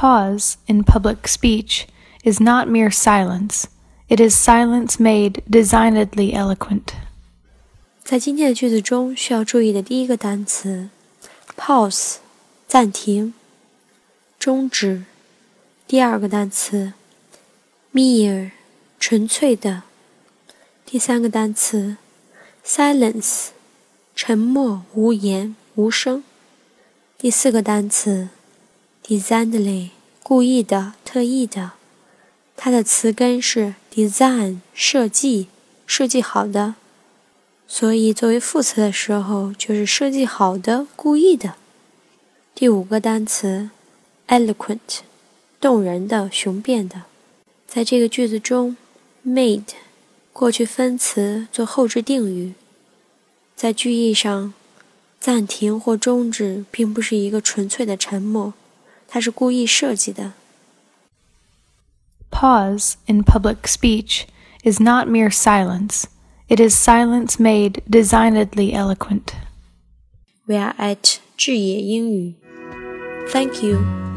Pause in public speech is not mere silence, it is silence made designedly eloquent. 在今天的句子中，需要注意的第一个单词 pause 暂停、终止。第二个单词 mere 纯粹的。第三个单词 silence 沉默、无言、无声。第四个单词 Designedly 故意的、特意的。它的词根是 design 设计、设计好的。所以，作为副词的时候，就是设计好的、故意的。第五个单词，eloquent，动人的、雄辩的。在这个句子中，made，过去分词做后置定语。在句意上，暂停或终止并不是一个纯粹的沉默，它是故意设计的。Pause in public speech is not mere silence. It is silence made designedly eloquent. We are at 智也英语。Thank you.